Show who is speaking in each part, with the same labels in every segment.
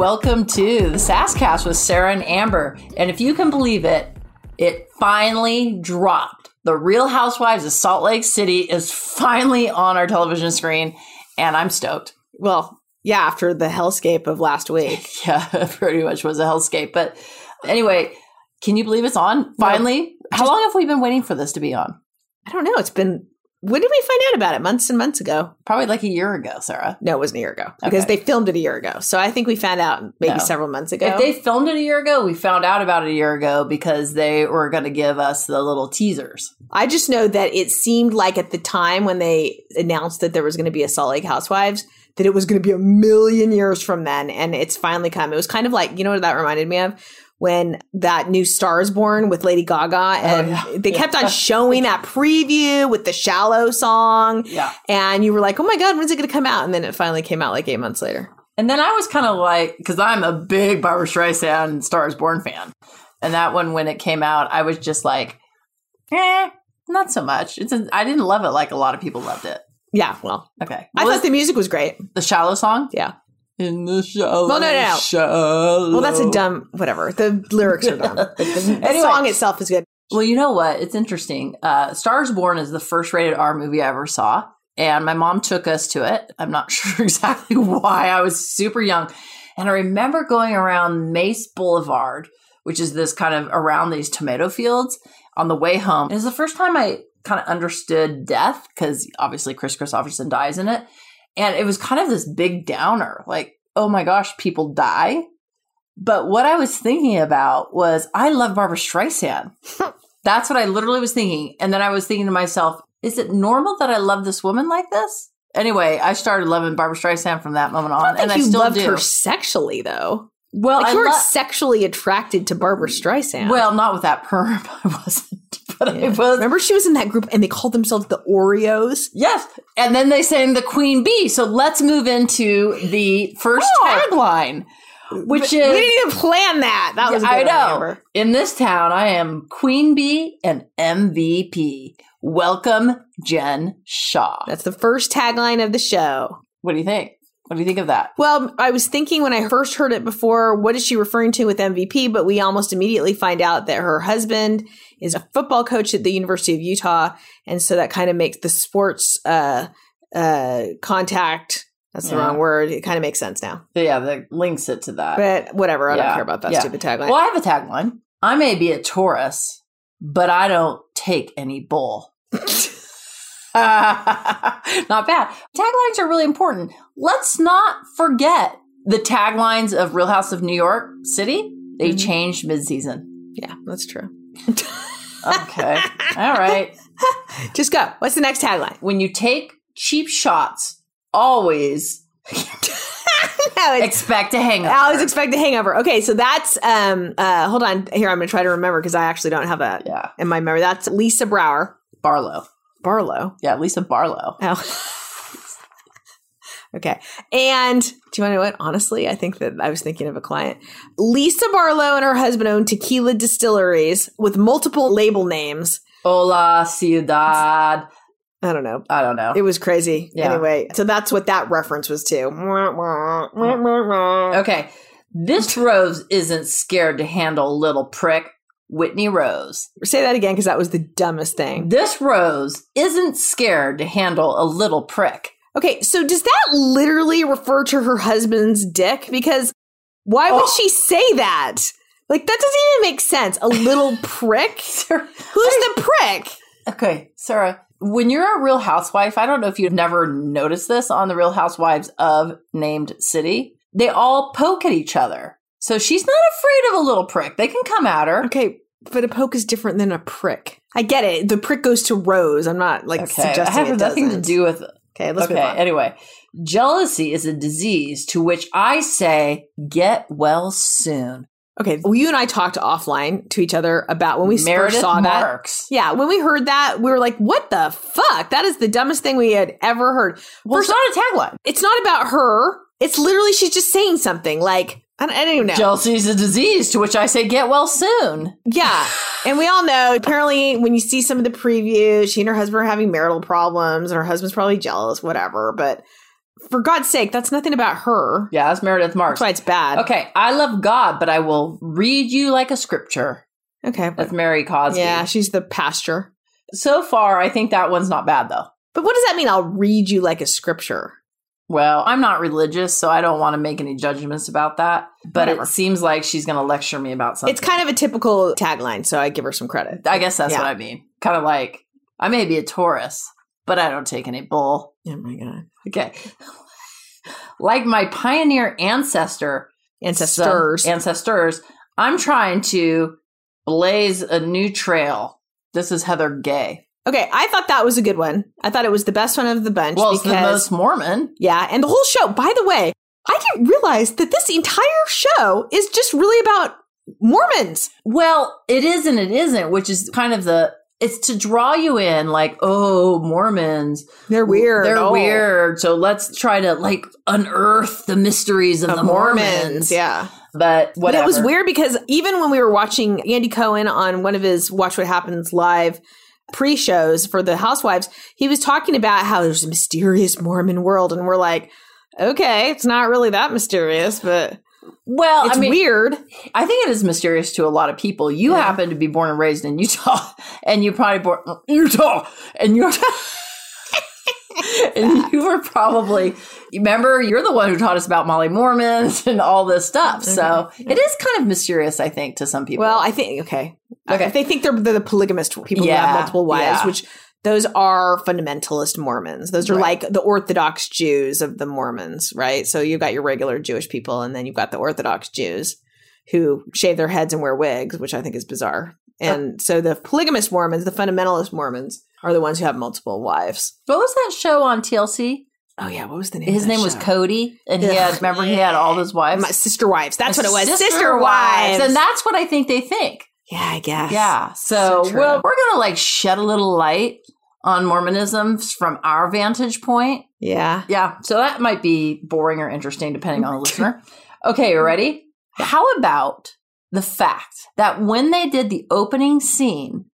Speaker 1: Welcome to the Sasscast with Sarah and Amber. And if you can believe it, it finally dropped. The Real Housewives of Salt Lake City is finally on our television screen, and I'm stoked.
Speaker 2: Well, yeah, after the hellscape of last week.
Speaker 1: Yeah, pretty much was a hellscape. But anyway, can you believe it's on finally? How long have we been waiting for this to be on?
Speaker 2: I don't know. It's been when did we find out about it? Months and months ago.
Speaker 1: Probably like a year ago, Sarah.
Speaker 2: No, it wasn't a year ago because
Speaker 1: Okay.
Speaker 2: they filmed it a year ago. So I think we found out maybe
Speaker 1: No.
Speaker 2: several months ago.
Speaker 1: If they filmed it a year ago, we found out about it a year ago because they were going to give us the little teasers.
Speaker 2: I just know that it seemed like at the time when they announced that there was going to be a Salt Lake Housewives, that it was going to be a million years from then, and it's finally come. It was kind of like you know what that reminded me of when that new Star is Born with Lady Gaga, and
Speaker 1: yeah.
Speaker 2: they kept on showing that preview with the Shallow song,
Speaker 1: Yeah.
Speaker 2: and you were like, "Oh my god, when's it going to come out?" And then it finally came out like eight months later.
Speaker 1: And then I was kind of like, because I'm a big Barbra Streisand Stars Born fan. And that one, when it came out, I was just like, eh, not so much. It's a, I didn't love it like a lot of people loved it.
Speaker 2: Yeah, well,
Speaker 1: Okay.
Speaker 2: I
Speaker 1: Was
Speaker 2: thought the music was great.
Speaker 1: the shallow song?
Speaker 2: Yeah.
Speaker 1: In the shallow.
Speaker 2: Well, no, no, no.
Speaker 1: Shallow.
Speaker 2: Well, that's a dumb whatever. The lyrics are dumb. But the, the
Speaker 1: Anyway.
Speaker 2: song itself is good.
Speaker 1: Well, you know what? It's interesting. Uh, Stars Born is the first rated R movie I ever saw, and my mom took us to it. I'm not sure exactly why. I was super young, and I remember going around Mace Boulevard, which is this kind of around these tomato fields, on the way home. It was the first time I kind of understood death because obviously Kris Kristofferson dies in it, and it was kind of this big downer, like, oh my gosh, people die. But what I was thinking about was I love Barbra Streisand. That's what I literally was thinking. And then I was thinking to myself, is it normal that I love this woman like this? Anyway, I started loving Barbra Streisand from that moment on,
Speaker 2: I
Speaker 1: and I
Speaker 2: you
Speaker 1: still
Speaker 2: loved
Speaker 1: do.
Speaker 2: her sexually, though.
Speaker 1: well,
Speaker 2: Like
Speaker 1: I
Speaker 2: you were
Speaker 1: lo-
Speaker 2: sexually attracted to Barbra Streisand.
Speaker 1: well, not with that perm. I wasn't, but I was.
Speaker 2: remember she was in that group and they called themselves the Oreos.
Speaker 1: Yes, and then they sang the Queen Bee. So let's move into the first
Speaker 2: Oh.
Speaker 1: tagline, which
Speaker 2: we
Speaker 1: is We
Speaker 2: didn't even plan that. That was a
Speaker 1: I know. In this town, I am Queen Bee and MVP. Welcome, Jen Shah.
Speaker 2: That's the first tagline of the show.
Speaker 1: What do you think? What do you think of that?
Speaker 2: Well, I was thinking when I first heard it before, what is she referring to with MVP? But we almost immediately find out that her husband is a football coach at the University of Utah, and so that kind of makes the sports uh, uh, contact. That's the
Speaker 1: Yeah.
Speaker 2: wrong word. It kind of makes sense now.
Speaker 1: Yeah, that links it to that.
Speaker 2: But whatever, I
Speaker 1: Yeah.
Speaker 2: don't care about that
Speaker 1: Yeah.
Speaker 2: stupid tagline.
Speaker 1: well, I have a tagline. I may be a Taurus, but I don't take any bull. not bad. Taglines are really important. Let's not forget the taglines of Real House of New York City. They
Speaker 2: Mhm.
Speaker 1: changed mid-season.
Speaker 2: Yeah, that's true.
Speaker 1: Okay. All right.
Speaker 2: Just go. What's the next tagline?
Speaker 1: When you take cheap shots, always
Speaker 2: No,
Speaker 1: expect a hangover.
Speaker 2: I always expect a hangover. Okay, so that's um uh hold on here. I'm gonna try to remember because I actually don't have that
Speaker 1: yeah.
Speaker 2: in my memory. That's Lisa Brower
Speaker 1: Barlow.
Speaker 2: Barlow.
Speaker 1: Yeah, Lisa Barlow.
Speaker 2: Oh. okay. And do you want to know what? Honestly, I think that I was thinking of a client. Lisa Barlow and her husband own tequila distilleries with multiple label names.
Speaker 1: Hola, ciudad.
Speaker 2: I don't know.
Speaker 1: I don't know.
Speaker 2: It was crazy.
Speaker 1: Yeah.
Speaker 2: Anyway, so that's what that reference was to.
Speaker 1: Okay. This Rose isn't scared to handle little prick Whitney Rose.
Speaker 2: Say that again because that was the dumbest thing.
Speaker 1: This Rose isn't scared to handle a little prick.
Speaker 2: Okay, so does that literally refer to her husband's dick? Because why would
Speaker 1: Oh.
Speaker 2: she say that? Like that doesn't even make sense. A little prick?
Speaker 1: Sarah-
Speaker 2: Who's the prick?
Speaker 1: Okay, Sarah, when you're a real housewife, I don't know if you've never noticed this on the Real Housewives of named city. They all poke at each other. So she's not afraid of a little prick. They can come at her.
Speaker 2: Okay, but a poke is different than a prick. I get it. The prick goes to Rose. I'm not like
Speaker 1: Okay,
Speaker 2: suggesting
Speaker 1: I have
Speaker 2: it
Speaker 1: nothing
Speaker 2: doesn't.
Speaker 1: to do with
Speaker 2: Okay, let's
Speaker 1: okay,
Speaker 2: move on.
Speaker 1: anyway. Jealousy is a disease to which I say, get well soon.
Speaker 2: Okay, well, you and I talked offline to each other about when we
Speaker 1: Meredith
Speaker 2: first saw that.
Speaker 1: Marks.
Speaker 2: Yeah, when we heard that, we were like, "What the fuck? That is the dumbest thing we had ever heard."
Speaker 1: Well,
Speaker 2: First,
Speaker 1: it's not a tagline.
Speaker 2: it's not about her. It's literally she's just saying something like I don't, I don't even know.
Speaker 1: Jealousy is a disease to which I say, get well soon.
Speaker 2: Yeah. And we all know, apparently, when you see some of the previews, she and her husband are having marital problems, and her husband's probably jealous, whatever. But for God's sake, that's nothing about her.
Speaker 1: Yeah, that's Meredith Marks.
Speaker 2: That's why it's bad.
Speaker 1: Okay, I love God, but I will read you like a scripture.
Speaker 2: Okay.
Speaker 1: That's Mary Cosby.
Speaker 2: Yeah, she's the pastor.
Speaker 1: So far, I think that one's not bad though.
Speaker 2: But what does that mean? I'll read you like a scripture.
Speaker 1: Well, I'm not religious, so I don't want to make any judgments about that. But
Speaker 2: Whatever.
Speaker 1: it seems like she's going to lecture me about something.
Speaker 2: It's kind of a typical tagline, so I give her some credit.
Speaker 1: I guess that's
Speaker 2: Yeah.
Speaker 1: what I mean. Kind of like I may be a Taurus, but I don't take any bull.
Speaker 2: Oh my god.
Speaker 1: Okay. like my pioneer ancestor,
Speaker 2: Ancestors.
Speaker 1: so- ancestors, I'm trying to blaze a new trail. This is Heather Gay.
Speaker 2: Okay, I thought that was a good one. I thought it was the best one of the bunch
Speaker 1: Well, it's
Speaker 2: because
Speaker 1: the most Mormon.
Speaker 2: Yeah, and the whole show, by the way, I didn't realize that this entire show is just really about Mormons.
Speaker 1: Well, it is and it isn't, which is kind of the it's to draw you in like, oh, Mormons.
Speaker 2: They're weird.
Speaker 1: They're
Speaker 2: Oh.
Speaker 1: weird. So let's try to like unearth the mysteries of,
Speaker 2: Of
Speaker 1: the Mormons.
Speaker 2: yeah.
Speaker 1: But
Speaker 2: But it was weird because even when we were watching Andy Cohen on one of his Watch What Happens live pre shows for the Housewives, he was talking about how there's a mysterious Mormon world. And we're like, okay, it's not really that mysterious, but
Speaker 1: Well,
Speaker 2: it's
Speaker 1: I mean,
Speaker 2: weird.
Speaker 1: I think it is mysterious to a lot of people. You
Speaker 2: Yeah.
Speaker 1: happen to be born and raised in Utah, and you probably born Utah, and you're and you were probably remember you're the one who taught us about Molly Mormons and all this stuff. So mm-hmm. it is kind of mysterious, I think, to some people.
Speaker 2: Well, I think okay.
Speaker 1: Okay.
Speaker 2: If they think they're, they're the polygamist people who have multiple wives,
Speaker 1: yeah.
Speaker 2: which those are fundamentalist Mormons. Those are
Speaker 1: Right.
Speaker 2: like the Orthodox Jews of the Mormons, right? So you've got your regular Jewish people, and then you've got the Orthodox Jews who shave their heads and wear wigs, which I think is bizarre. And uh. so the polygamist Mormons, the fundamentalist Mormons, are the ones who have multiple wives.
Speaker 1: what was that show on TLC?
Speaker 2: Oh yeah, what was the name?
Speaker 1: His name was? Cody, and he had remember he had all those wives.
Speaker 2: My sister wives. That's what it was.
Speaker 1: Sister,
Speaker 2: Sister, wives.
Speaker 1: and that's what I think they think.
Speaker 2: yeah, I guess.
Speaker 1: Yeah. So,
Speaker 2: So
Speaker 1: well, we're gonna like shed a little light on Mormonism from our vantage point.
Speaker 2: Yeah.
Speaker 1: Yeah. So that might be boring or interesting depending on the listener. Okay, you ready? How about the fact that when they did the opening scene,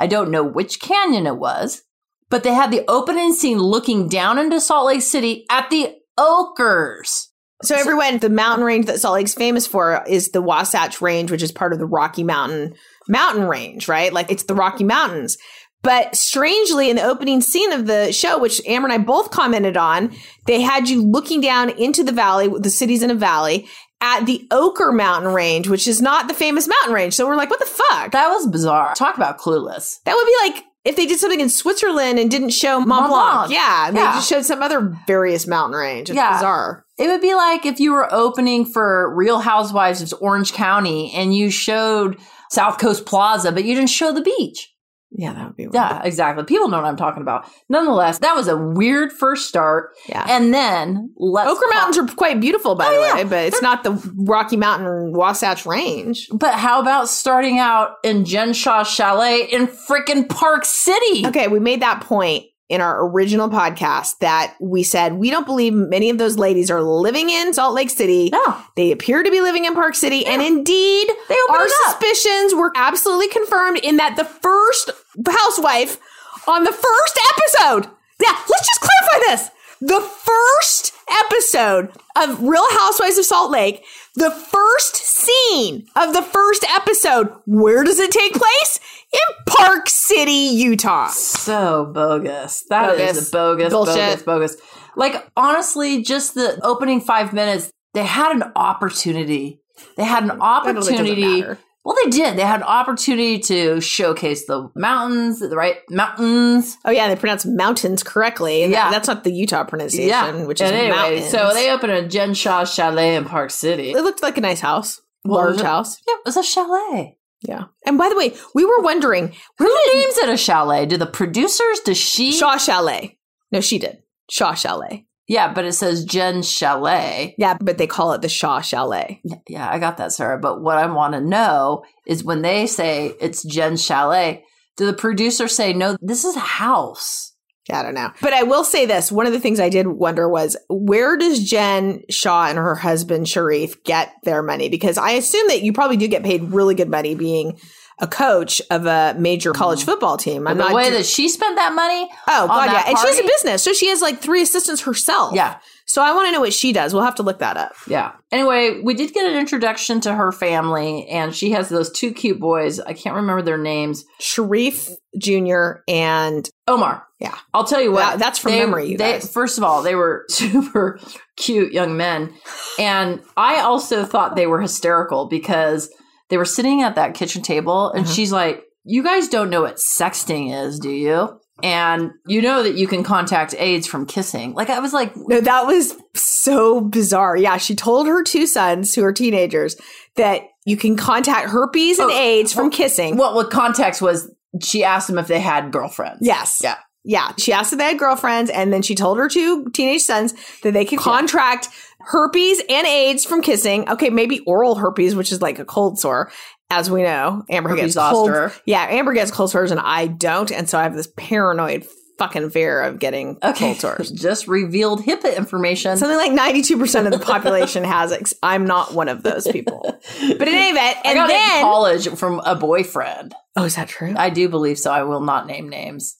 Speaker 1: I don't know which canyon it was, but they had the opening scene looking down into Salt Lake City at the Oquirrhs.
Speaker 2: So everyone, the mountain range that Salt Lake's famous for is the Wasatch Range, which is part of the Rocky Mountain mountain range, right? Like it's the Rocky Mountains. But strangely, in the opening scene of the show, which Amber and I both commented on, they had you looking down into the valley, the city's in a valley, at the Oquirrh mountain range, which is not the famous mountain range. So we're like, what the fuck?
Speaker 1: That was bizarre. Talk about clueless.
Speaker 2: That would be like if they did something in Switzerland and didn't show Mont,
Speaker 1: Mont
Speaker 2: Blanc.
Speaker 1: Blanc.
Speaker 2: Yeah, they
Speaker 1: Yeah.
Speaker 2: just showed some other various mountain range. It's
Speaker 1: Yeah.
Speaker 2: bizarre.
Speaker 1: It would be like if you were opening for Real Housewives of Orange County and you showed South Coast Plaza, but you didn't show the beach.
Speaker 2: Yeah, that would be weird.
Speaker 1: Yeah, exactly. People know what I'm talking about. Nonetheless, that was a weird first start.
Speaker 2: Yeah.
Speaker 1: And then let's
Speaker 2: Oquirrh
Speaker 1: talk-
Speaker 2: Mountains are quite beautiful, by
Speaker 1: Oh,
Speaker 2: the
Speaker 1: yeah.
Speaker 2: way, but it's not the Rocky Mountain Wasatch Range.
Speaker 1: But how about starting out in Jen Shah's chalet in freaking Park City?
Speaker 2: Okay, we made that point in our original podcast that we said we don't believe many of those ladies are living in Salt Lake City.
Speaker 1: No.
Speaker 2: They appear to be living in Park City, and indeed, our suspicions were absolutely confirmed in that the first housewife on the first episode. Yeah, let's just clarify this. The first episode of Real Housewives of Salt Lake, the first scene of the first episode, where does it take place? In Park City, Utah.
Speaker 1: So bogus. That is
Speaker 2: Bogus.
Speaker 1: bogus,
Speaker 2: Bullshit.
Speaker 1: bogus, bogus. Like, honestly, just the opening five minutes, they had an opportunity. They had an
Speaker 2: really
Speaker 1: opportunity. Well, they did. They had an opportunity to showcase the mountains, the right mountains.
Speaker 2: Oh yeah, they pronounce mountains correctly. And
Speaker 1: Yeah.
Speaker 2: that- that's not the Utah pronunciation,
Speaker 1: Yeah.
Speaker 2: which is
Speaker 1: anyway,
Speaker 2: mountains.
Speaker 1: so they opened a Jen Shah chalet in Park City.
Speaker 2: it looked like a nice house,
Speaker 1: Well,
Speaker 2: large house.
Speaker 1: Yeah, it was a chalet.
Speaker 2: Yeah. And by the way, we were wondering
Speaker 1: Who names it a chalet? Do the producers? Does she?
Speaker 2: Shah Chalet. No, she did. Shah Chalet.
Speaker 1: Yeah, but it says Jen Chalet.
Speaker 2: Yeah, but they call it the Shah Chalet.
Speaker 1: Yeah, I got that, Sarah. But what I want to know is when they say it's Jen Chalet, do the producers say, no, this is a house?
Speaker 2: I don't know. But I will say this. One of the things I did wonder was where does Jen Shah and her husband Sharrieff get their money? Because I assume that you probably do get paid really good money being a coach of a major college mm-hmm. football team. I'm
Speaker 1: the way
Speaker 2: do-
Speaker 1: that she spent that money?
Speaker 2: Oh god, yeah. And she has a business. So she has like three assistants herself.
Speaker 1: Yeah.
Speaker 2: So I want to know what she does. We'll have to look that up.
Speaker 1: Yeah. Anyway, we did get an introduction to her family, and she has those two cute boys. I can't remember their names.
Speaker 2: Sharrieff Jr. and
Speaker 1: Omar.
Speaker 2: Yeah.
Speaker 1: I'll tell you what.
Speaker 2: That- that's from
Speaker 1: they-
Speaker 2: memory,
Speaker 1: they. First of all, they were super cute young men. And I also thought they were hysterical because they were sitting at that kitchen table, and
Speaker 2: Uh-huh.
Speaker 1: she's like, You guys don't know what sexting is, do you? And you know that you can contact AIDS from kissing. Like, I was like,
Speaker 2: No, that was so bizarre. Yeah, she told her two sons, who are teenagers, that you can contact herpes and
Speaker 1: Oh,
Speaker 2: AIDS from kissing.
Speaker 1: What what context was she asked them if they had girlfriends?
Speaker 2: yes.
Speaker 1: Yeah.
Speaker 2: Yeah. She asked if they had girlfriends, and then she told her two teenage sons that they could contract herpes and AIDS from kissing. Okay, maybe oral herpes, which is like a cold sore. As we know, Amber
Speaker 1: Herpes
Speaker 2: gets cold.
Speaker 1: zoster.
Speaker 2: Yeah, Amber gets cold sores, and I don't, and so I have this paranoid fucking fear of getting
Speaker 1: Okay.
Speaker 2: cold sores.
Speaker 1: Just revealed HIPAA information.
Speaker 2: Something like 92% of the population has it. I'm not one of those people. But in any event,
Speaker 1: I
Speaker 2: and
Speaker 1: got it in
Speaker 2: then.
Speaker 1: college from a boyfriend.
Speaker 2: Oh, is that true?
Speaker 1: I do believe so. I will not name names.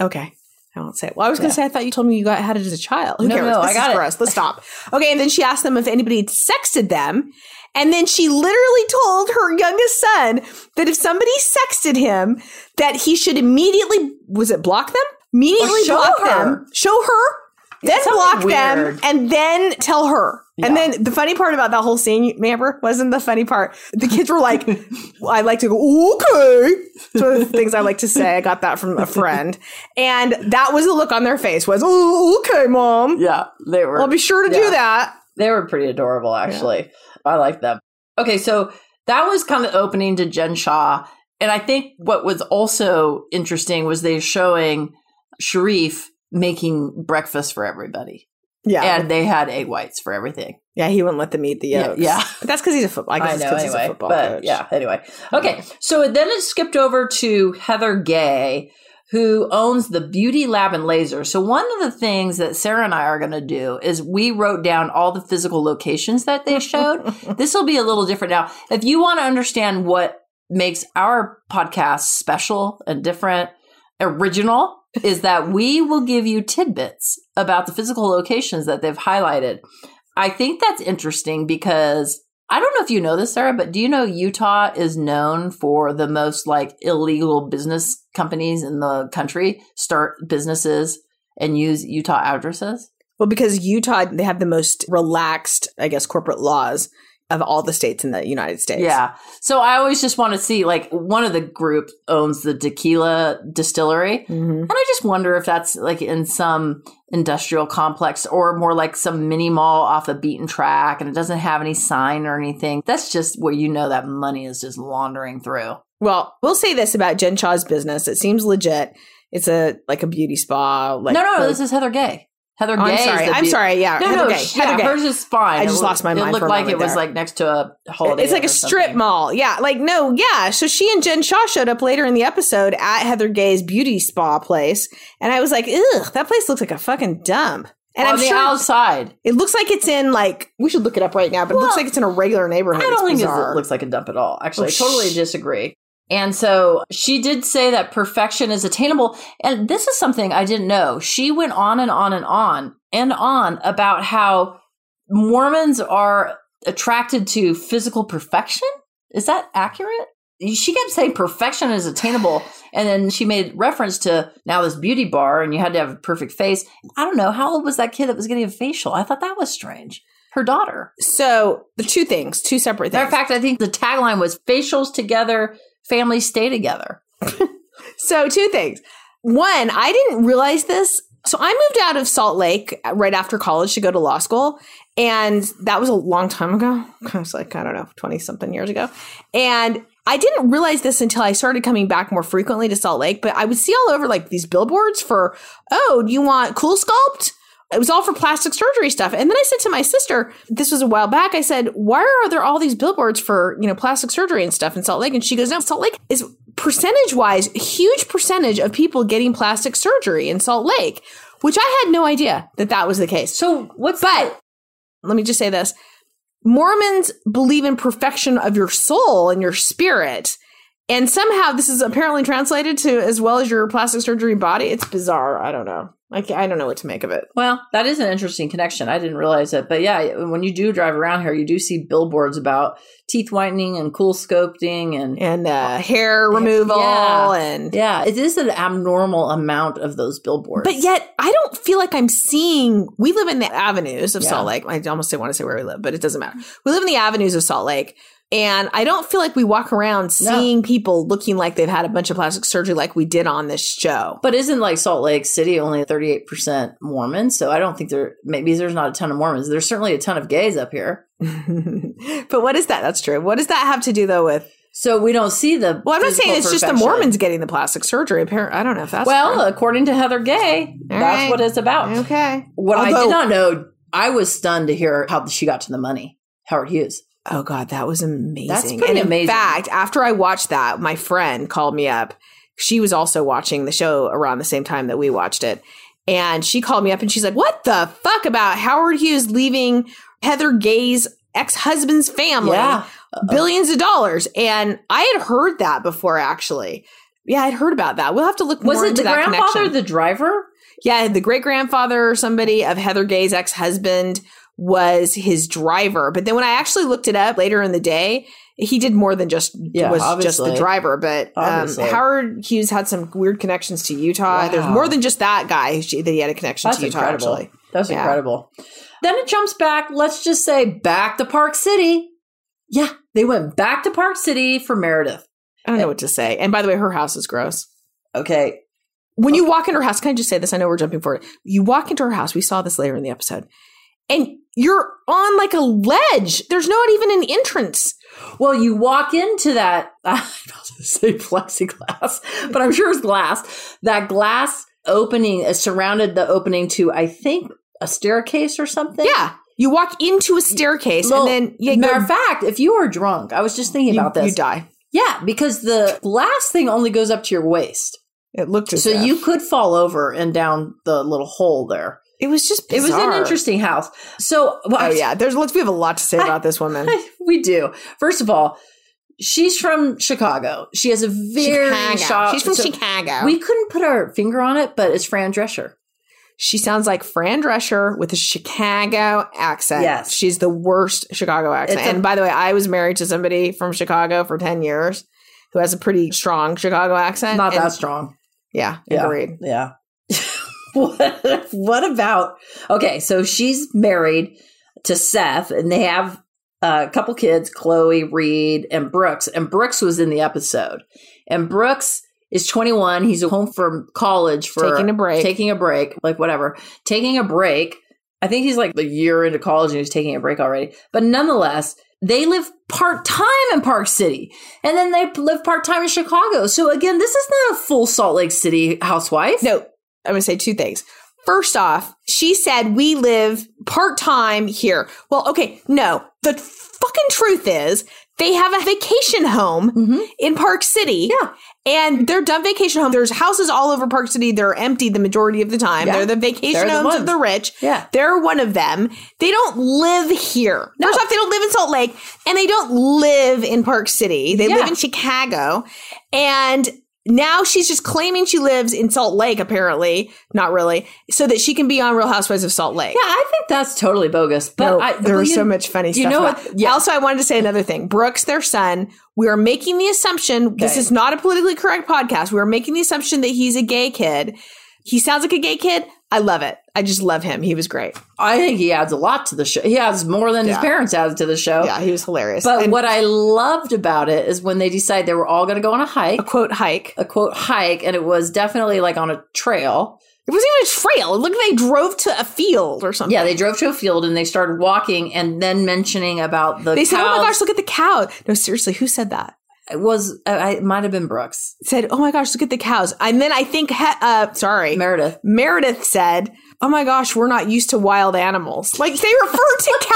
Speaker 2: Okay. I won't say it. Well, I was going
Speaker 1: Yeah.
Speaker 2: to say, I thought you told me you got had it as a child. Who
Speaker 1: No,
Speaker 2: cares?
Speaker 1: no,
Speaker 2: this
Speaker 1: I got
Speaker 2: is
Speaker 1: it.
Speaker 2: gross. Let's stop. Okay. And then she asked them if anybody had sexted them. And then she literally told her youngest son that if somebody sexted him, that he should immediately, was it block them? Immediately block
Speaker 1: her.
Speaker 2: them, show her, then block them, and then tell her. And then the funny part about that whole scene, Amber, wasn't the funny part. The kids were like, I like to go, okay. One of the things I like to say. I got that from a friend. And that was the look on their face was, oh, okay, mom.
Speaker 1: Yeah, they were.
Speaker 2: I'll be sure to
Speaker 1: Yeah.
Speaker 2: do that.
Speaker 1: They were pretty adorable, actually. I like them. Okay, so that was kind of opening to Jen Shah. And I think what was also interesting was they showing Sharrieff making breakfast for everybody.
Speaker 2: Yeah.
Speaker 1: And they had egg whites for everything.
Speaker 2: yeah, he wouldn't let them eat the
Speaker 1: Yeah,
Speaker 2: yolks.
Speaker 1: yeah.
Speaker 2: But that's because he's a football. I guess
Speaker 1: I know
Speaker 2: 'cause he's a football
Speaker 1: But
Speaker 2: coach.
Speaker 1: yeah, anyway. Okay. So then it skipped over to Heather Gay, who owns the Beauty Lab and Laser. So one of the things that Sarah and I are going to do is we wrote down all the physical locations that they showed. this will be a little different now. If you want to understand what makes our podcast special and different, original, is that we will give you tidbits about the physical locations that they've highlighted. I think that's interesting because I don't know if you know this, Sarah, but do you know Utah is known for the most like illegal business companies in the country start businesses and use Utah addresses?
Speaker 2: Well, because Utah, they have the most relaxed, I guess, corporate laws of all the states in the United States.
Speaker 1: Yeah. So I always just want to see like one of the group owns the tequila distillery.
Speaker 2: Mhm.
Speaker 1: And I just wonder if that's like in some industrial complex or more like some mini mall off a beaten track and it doesn't have any sign or anything. That's just where you know that money is just laundering through.
Speaker 2: Well, we'll say this about Jen Shah's business. It seems legit. It's a like a beauty spa. Like
Speaker 1: no, no, no. This is Heather Gay. Heather
Speaker 2: Oh,
Speaker 1: Gay.
Speaker 2: I'm sorry. I'm
Speaker 1: beau-
Speaker 2: sorry. Yeah.
Speaker 1: No,
Speaker 2: Heather
Speaker 1: no,
Speaker 2: Gay. Heather
Speaker 1: yeah,
Speaker 2: Gay.
Speaker 1: hers is fine.
Speaker 2: I just
Speaker 1: It
Speaker 2: lost my mind. It looked
Speaker 1: like it
Speaker 2: moment
Speaker 1: was like next to a holiday.
Speaker 2: It's like a strip
Speaker 1: something.
Speaker 2: mall. Yeah. Like, no, yeah. So she and Jen Shah showed up later in the episode at Heather Gay's beauty spa place. And I was like, ugh, that place looks like a fucking dump. And
Speaker 1: On
Speaker 2: I'm
Speaker 1: the
Speaker 2: sure
Speaker 1: outside.
Speaker 2: it looks like it's in like, we should look it up right now, but it looks like it's in a regular neighborhood.
Speaker 1: I don't
Speaker 2: It's
Speaker 1: think it looks like a dump at all. Actually, I
Speaker 2: Oh,
Speaker 1: totally
Speaker 2: sh-
Speaker 1: disagree. And so she did say that perfection is attainable. And this is something I didn't know. She went on and on and on and on about how Mormons are attracted to physical perfection. Is that accurate? She kept saying perfection is attainable. And then she made reference to now this beauty bar and you had to have a perfect face. I don't know. How old was that kid that was getting a facial? I thought that was strange. Her daughter.
Speaker 2: So the two things, two separate
Speaker 1: Matter
Speaker 2: things.
Speaker 1: of fact, I think the tagline was facials together, families stay together.
Speaker 2: So, two things. One, I didn't realize this. So, I moved out of Salt Lake right after college to go to law school. And that was a long time ago. It was like, I don't know, 20 something years ago. And I didn't realize this until I started coming back more frequently to Salt Lake. But I would see all over like these billboards for, oh, do you want cool sculpt? It was all for plastic surgery stuff. And then I said to my sister, this was a while back, I said, why are there all these billboards for, you know, plastic surgery and stuff in Salt Lake? And she goes, no, Salt Lake is percentage wise, huge percentage of people getting plastic surgery in Salt Lake, which I had no idea that that was the case.
Speaker 1: So what's
Speaker 2: But let me just say this Mormons believe in perfection of your soul and your spirit. And somehow this is apparently translated to as well as your plastic surgery body. It's bizarre. I don't know. I, I don't know what to make of it.
Speaker 1: Well, that is an interesting connection. I didn't realize it. But yeah, when you do drive around here, you do see billboards about teeth whitening and cool sculpting and
Speaker 2: And uh, hair removal
Speaker 1: Yeah.
Speaker 2: and
Speaker 1: yeah, it is an abnormal amount of those billboards.
Speaker 2: But yet, I don't feel like I'm seeing. We live in the avenues of
Speaker 1: Yeah.
Speaker 2: Salt Lake. I almost didn't want to say where we live, but it doesn't matter. We live in the avenues of Salt Lake. And I don't feel like we walk around seeing people looking like they've had a bunch of plastic surgery like we did on this show.
Speaker 1: But isn't like Salt Lake City only 38% Mormon? So I don't think there, maybe there's not a ton of Mormons. There's certainly a ton of gays up here.
Speaker 2: but what is that? That's true. What does that have to do though with?
Speaker 1: So we don't see the.
Speaker 2: Well, I'm not saying it's just the. Mormons getting the plastic surgery. Apparently, I don't know if that's
Speaker 1: Well,
Speaker 2: true.
Speaker 1: according to Heather Gay, that's
Speaker 2: right.
Speaker 1: what it's about.
Speaker 2: okay.
Speaker 1: What I did not know, I was stunned to hear how she got to the money. Howard Hughes.
Speaker 2: Oh God, that was amazing.
Speaker 1: That's pretty
Speaker 2: and in
Speaker 1: amazing.
Speaker 2: fact, after I watched that, my friend called me up. She was also watching the show around the same time that we watched it. And she called me up and she's like, What the fuck about Howard Hughes leaving Heather Gay's ex-husband's family
Speaker 1: Yeah.
Speaker 2: billions of dollars? And I had heard that before actually. Yeah, I'd heard about that. We'll have to look
Speaker 1: Was
Speaker 2: more
Speaker 1: it
Speaker 2: into
Speaker 1: the
Speaker 2: that
Speaker 1: grandfather,
Speaker 2: connection.
Speaker 1: the driver?
Speaker 2: Yeah, the great grandfather or somebody of Heather Gay's ex husband was his driver. But then when I actually looked it up later in the day, he did more than just
Speaker 1: Yeah,
Speaker 2: was just the driver. But um, Howard Hughes had some weird connections to Utah. There's more than just that guy that he had a connection
Speaker 1: That's
Speaker 2: to Utah.
Speaker 1: incredible.
Speaker 2: Actually,
Speaker 1: That's
Speaker 2: Yeah.
Speaker 1: incredible. Then it jumps back, let's just say back to Park City. Yeah, they went back to Park City for Meredith.
Speaker 2: I don't know what to say. And by the way, her house is gross.
Speaker 1: Okay.
Speaker 2: When you walk into her house, can I just say this? I know we're jumping forward. You walk into her house. We saw this later in the episode, and you're on like a ledge. There's not even an entrance.
Speaker 1: Well, you walk into that, I was about to say plexiglass, but I'm sure it's glass. That glass opening is surrounded the opening to, I think, a staircase or something.
Speaker 2: Yeah. You walk into a staircase
Speaker 1: Well,
Speaker 2: and then you
Speaker 1: Matter of fact, if you are drunk, I was just thinking
Speaker 2: you,
Speaker 1: about this.
Speaker 2: you die.
Speaker 1: Yeah, because the glass thing only goes up to your waist.
Speaker 2: It looked as
Speaker 1: So
Speaker 2: if.
Speaker 1: you could fall over and down the little hole there.
Speaker 2: It was just
Speaker 1: It was an interesting house. So, well,
Speaker 2: Oh yeah, there's let's we have a lot to say about this woman.
Speaker 1: we do. First of all, she's from Chicago. She has a very
Speaker 2: Chicago.
Speaker 1: sharp-
Speaker 2: She's from
Speaker 1: so
Speaker 2: Chicago.
Speaker 1: We couldn't put our finger on it, but it's Fran Drescher.
Speaker 2: she sounds like Fran Drescher with a Chicago accent.
Speaker 1: Yes.
Speaker 2: she's the worst Chicago accent.
Speaker 1: A-
Speaker 2: and by the way, I was married to somebody from Chicago for ten years who has a pretty strong Chicago accent.
Speaker 1: Not
Speaker 2: And-
Speaker 1: that strong.
Speaker 2: Yeah,
Speaker 1: Yeah.
Speaker 2: agreed.
Speaker 1: Yeah. What, what about? Okay, so she's married to Seth, and they have uh, a couple kids, Chloe, Reed, and Brooks. And Brooks was in the episode. And Brooks is 21. He's home from college for
Speaker 2: Taking a break.
Speaker 1: Taking a break, like whatever. Taking a break. I think he's like a year into college and he's taking a break already. But nonetheless, they live part time in Park City and then they live part time in Chicago. So again, this is not a full Salt Lake City housewife.
Speaker 2: No, I'm going to say two things. First off, she said we live part time here. Well, okay, no. The fucking truth is they have a vacation home
Speaker 1: Mhm.
Speaker 2: in Park City.
Speaker 1: Yeah.
Speaker 2: And they're done vacation home. There's houses all over Park City. They're empty the majority of the time.
Speaker 1: Yeah.
Speaker 2: They're the vacation
Speaker 1: They're the
Speaker 2: homes of the rich.
Speaker 1: Yeah.
Speaker 2: They're one of them. They don't live here.
Speaker 1: No.
Speaker 2: First off, they don't live in Salt Lake and they don't live in Park City. They
Speaker 1: Yeah.
Speaker 2: live in Chicago. And now she's just claiming she lives in Salt Lake, apparently. Not really. So that she can be on Real Housewives of Salt Lake.
Speaker 1: Yeah, I think that's totally bogus. But
Speaker 2: No,
Speaker 1: I,
Speaker 2: there was
Speaker 1: you-
Speaker 2: so much funny
Speaker 1: you
Speaker 2: stuff.
Speaker 1: know what- yeah.
Speaker 2: Also, I wanted to say another thing. Brooks, their son, we are making the assumption this is not a politically correct podcast. We are making the assumption that he's a gay kid. He sounds like a gay kid. I love it. I just love him. He was great.
Speaker 1: I think he adds a lot to the show. He adds more than his parents added to the show.
Speaker 2: Yeah, he was hilarious.
Speaker 1: But
Speaker 2: And
Speaker 1: what I loved about it is when they decided they were all going to go on a hike,
Speaker 2: a quote hike.
Speaker 1: a quote hike, and it was definitely like on a trail.
Speaker 2: It wasn't even a trail. It looked like they drove to a field or something.
Speaker 1: Yeah, they drove to a field and they started walking, and then mentioning about the
Speaker 2: They said, "Oh my gosh, look at the cow." No, seriously, who said that?
Speaker 1: It was I, I it might have been Brooks
Speaker 2: Said, "Oh my gosh, look at the cows." And then I think, he- uh, sorry,
Speaker 1: Meredith.
Speaker 2: Meredith said, "Oh my gosh, we're not used to wild animals." Like they refer to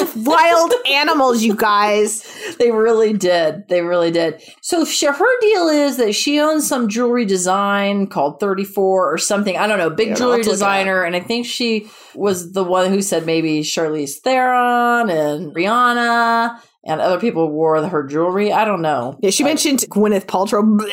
Speaker 2: cows as wild animals, you guys.
Speaker 1: They really did. They really did. So she, her deal is that she owns some jewelry design called 34 or something. I don't know, big
Speaker 2: Yeah,
Speaker 1: jewelry
Speaker 2: have to look it up.
Speaker 1: designer. And I think she was the one who said maybe Charlize Theron and Rihanna and other people wore her jewelry. I don't know.
Speaker 2: Yeah, she mentioned Gwyneth Paltrow. Bleh.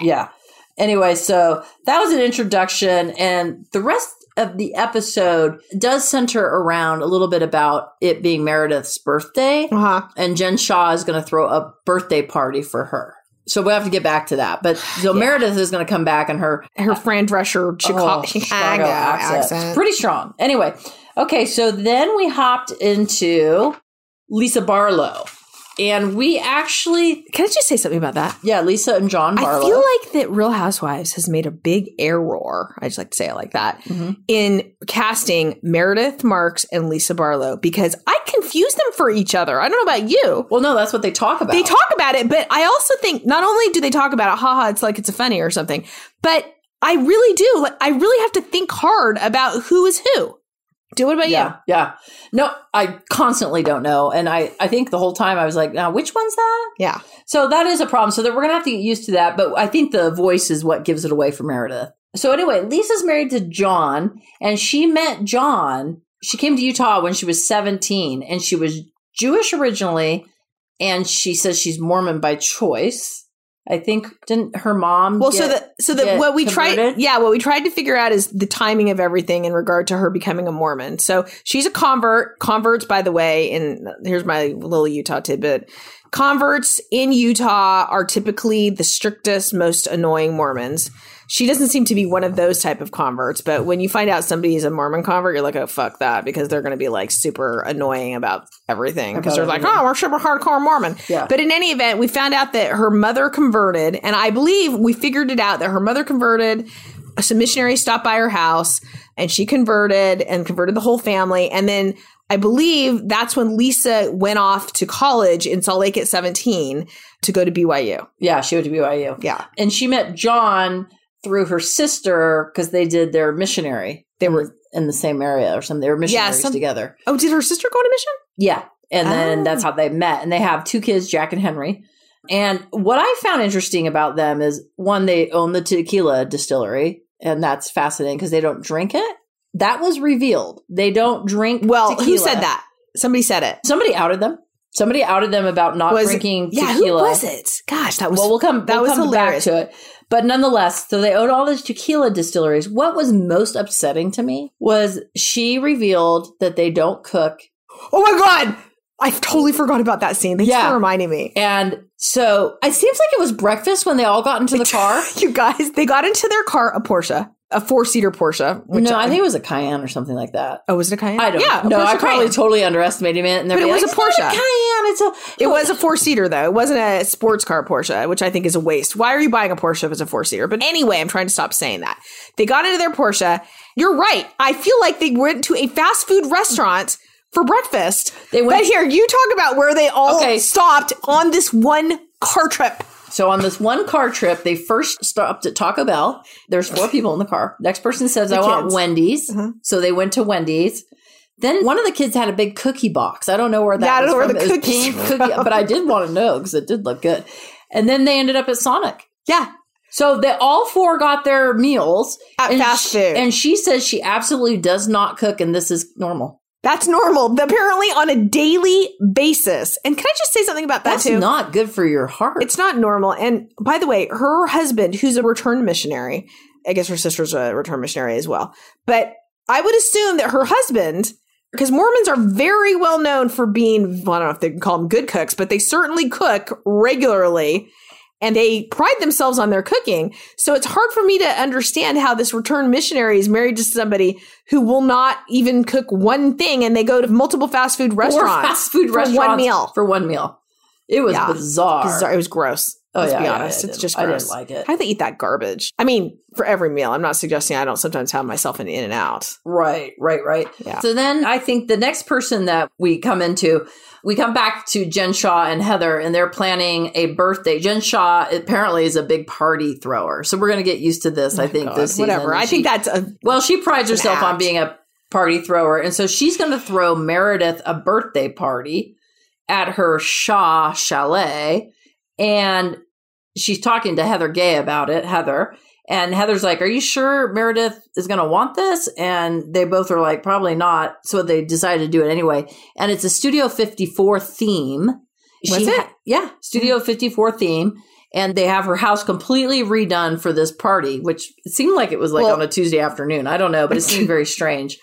Speaker 1: Yeah. Anyway, so that was an introduction, and the rest of the episode does center around a little bit about it being Meredith's birthday,
Speaker 2: Uh-huh.
Speaker 1: and Jen Shah is going to throw a birthday party for her. So we'll have to get back to that. But so Meredith is going to come back and her
Speaker 2: Her Fran Drescher Chicago,
Speaker 1: Oh, Chicago accent.
Speaker 2: accent.
Speaker 1: Pretty strong. Anyway, okay, so then we hopped into Lisa Barlow. And we actually,
Speaker 2: Can I just say something about that?
Speaker 1: yeah, Lisa and John Barlow.
Speaker 2: I feel like that Real Housewives has made a big error. I just like to say it like that
Speaker 1: Mhm.
Speaker 2: in casting Meredith Marks and Lisa Barlow because I confuse them for each other. I don't know about you.
Speaker 1: well, no, that's what they talk about.
Speaker 2: They talk about it, but I also think not only do they talk about it, haha, it's like it's a funny or something, but I really do. Like, I really have to think hard about who is who. Do what about
Speaker 1: yeah, yeah. No, I constantly don't know. And I, I think the whole time I was like, now, which one's that?
Speaker 2: Yeah.
Speaker 1: So that is a problem. So that we're going to have to get used to that. But I think the voice is what gives it away for Meredith. So anyway, Lisa's married to John and she met John. She came to Utah when she was 17 and she was Jewish originally. And she says she's Mormon by choice. I think didn't her mom?
Speaker 2: Well, so
Speaker 1: get-
Speaker 2: that so that what we tried, yeah, what we tried to figure out is the timing of everything in regard to her becoming a Mormon. So she's a convert. Converts, by the way, and here's my little Utah tidbit: converts in Utah are typically the strictest, most annoying Mormons. She doesn't seem to be one of those type of converts, but when you find out somebody is a Mormon convert, you're like, oh fuck that, because they're going to be like super annoying about everything because they're like, oh, we're super hardcore Mormon.
Speaker 1: Yeah.
Speaker 2: But in any event, we found out that her mother converted, and I believe we figured it out that her mother converted. Some missionaries stopped by her house, and she converted and converted the whole family. And then I believe that's when Lisa went off to college in Salt Lake at 17 to go to BYU.
Speaker 1: yeah, she went to BYU.
Speaker 2: Yeah.
Speaker 1: and she met John through her sister because they did their missionary. They were mm. in the same area or something. They were missionaries
Speaker 2: some-
Speaker 1: together.
Speaker 2: Oh, did her sister go on a mission?
Speaker 1: Yeah. And then
Speaker 2: Oh.
Speaker 1: that's how they met. And they have two kids, Jack and Henry. And what I found interesting about them is one, they own the tequila distillery. And that's fascinating because they don't drink it. That was revealed. They don't drink.
Speaker 2: Well, who said that? Somebody said it.
Speaker 1: Somebody outed them. Somebody outed them about not
Speaker 2: Was-
Speaker 1: drinking
Speaker 2: Yeah,
Speaker 1: tequila.
Speaker 2: who was it? Gosh, that was
Speaker 1: Well, we'll come.
Speaker 2: that
Speaker 1: we'll
Speaker 2: was
Speaker 1: come
Speaker 2: hilarious.
Speaker 1: back to it. But nonetheless, so they own all these tequila distilleries. What was most upsetting to me was she revealed that they don't cook,
Speaker 2: Oh my god, I totally forgot about that scene. Thanks
Speaker 1: Yeah.
Speaker 2: for reminding me.
Speaker 1: and so it seems like it was breakfast when they all got into the car.
Speaker 2: You guys, they got into their car, a Porsche, a four seater Porsche. Which
Speaker 1: no, I think it was a Cayenne or something like that.
Speaker 2: oh, was it a Cayenne?
Speaker 1: I don't.
Speaker 2: Yeah, a
Speaker 1: no, I probably
Speaker 2: Cayenne.
Speaker 1: totally underestimated it. And
Speaker 2: But it
Speaker 1: like,
Speaker 2: was a
Speaker 1: "It's not
Speaker 2: Porsche."
Speaker 1: Cayenne. It's a.
Speaker 2: It was a four seater though. It wasn't a sports car Porsche, which I think is a waste. Why are you buying a Porsche if it's a four seater? But anyway, I'm trying to stop saying that. They got into their Porsche. You're right. I feel like they went to a fast food restaurant for breakfast.
Speaker 1: They went-
Speaker 2: but here, you talk about where they all
Speaker 1: Okay.
Speaker 2: stopped on this one car trip.
Speaker 1: So on this one car trip, they first stopped at Taco Bell. There's four people in the car. Next person says,
Speaker 2: The
Speaker 1: "I want
Speaker 2: kids.
Speaker 1: Wendy's."
Speaker 2: Mhm.
Speaker 1: So they went to Wendy's. Then one of the kids had a big cookie box. I don't know where that.
Speaker 2: Yeah, I don't
Speaker 1: was
Speaker 2: know where
Speaker 1: from.
Speaker 2: the cookies
Speaker 1: cookie, but I did want to know because it did look good. And then they ended up at Sonic.
Speaker 2: Yeah.
Speaker 1: So they all four got their meals
Speaker 2: At fast
Speaker 1: she-
Speaker 2: food.
Speaker 1: and she says she absolutely does not cook, and this is normal.
Speaker 2: That's normal, apparently on a daily basis. And can I just say something about that
Speaker 1: That's
Speaker 2: too?
Speaker 1: not good for your heart.
Speaker 2: It's not normal. And by the way, her husband, who's a returned missionary, I guess her sister's a returned missionary as well. But I would assume that her husband, because Mormons are very well known for being, well, I don't know if they can call them good cooks, but they certainly cook regularly and they pride themselves on their cooking. So it's hard for me to understand how this returned missionary is married to somebody who will not even cook one thing and they go to multiple fast food restaurants
Speaker 1: fast food
Speaker 2: for
Speaker 1: restaurants
Speaker 2: one meal.
Speaker 1: for one meal. It was
Speaker 2: Yeah.
Speaker 1: bizarre.
Speaker 2: Bizarre. It was gross.
Speaker 1: Oh,
Speaker 2: Let's
Speaker 1: yeah,
Speaker 2: be honest.
Speaker 1: I
Speaker 2: it's just
Speaker 1: I
Speaker 2: gross.
Speaker 1: didn't like it.
Speaker 2: How do they eat that garbage? I mean, for every meal. I'm not suggesting I don't sometimes have myself an in and out.
Speaker 1: Right, right, right.
Speaker 2: Yeah.
Speaker 1: So then I think the next person that we come into, we come back to Jen Shah and Heather, and they're planning a birthday. Jen Shah apparently is a big party thrower, so we're going to get used to this. Oh I think
Speaker 2: God,
Speaker 1: this season.
Speaker 2: whatever. I
Speaker 1: She-
Speaker 2: think that's a
Speaker 1: well, she prides herself on being a party thrower, and so she's going to throw Meredith a birthday party at her Shah Chalet, and she's talking to Heather Gay about it. Heather. And Heather's like, Are you sure Meredith is going to want this? And they both are like, Probably not. So they decided to do it anyway. And it's a Studio 54 theme.
Speaker 2: Was it?
Speaker 1: yeah, Studio mm-hmm. 54 theme. And they have her house completely redone for this party, which seemed like it was like
Speaker 2: Well-
Speaker 1: on a Tuesday afternoon. I don't know, but it seemed very strange.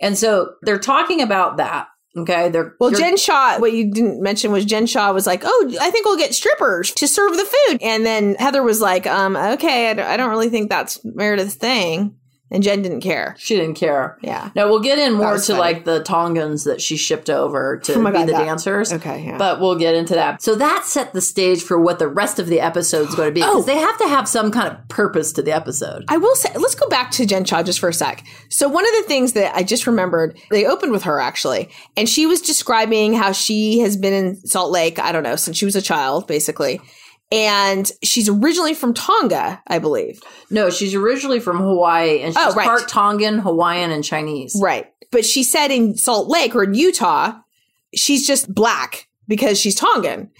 Speaker 1: And so they're talking about that. Okay. They're
Speaker 2: Well, Jen Shah, what you didn't mention was Jen Shah was like, "Oh, I think we'll get strippers to serve the food," and then Heather was like, "Um, okay, I don't, I don't really think that's Meredith's thing," and Jen didn't care.
Speaker 1: she didn't care.
Speaker 2: Yeah.
Speaker 1: Now we'll get in more to
Speaker 2: funny.
Speaker 1: like the Tongans that she shipped over to
Speaker 2: Oh
Speaker 1: be
Speaker 2: God,
Speaker 1: the
Speaker 2: that-
Speaker 1: dancers.
Speaker 2: Okay. Yeah.
Speaker 1: But we'll get into that. So that set the stage for what the rest of the episode is going to be
Speaker 2: Oh.
Speaker 1: because they have to have some kind of purpose to the episode.
Speaker 2: I will say, let's go back to Jen Shah just for a sec. So, one of the things that I just remembered, they opened with her actually, and she was describing how she has been in Salt Lake, I don't know, since she was a child, basically. And she's originally from Tonga, I believe.
Speaker 1: No, she's originally from Hawaii and she's
Speaker 2: Oh, right.
Speaker 1: part Tongan, Hawaiian, and Chinese.
Speaker 2: Right. But she said in Salt Lake or in Utah, she's just black because she's Tongan.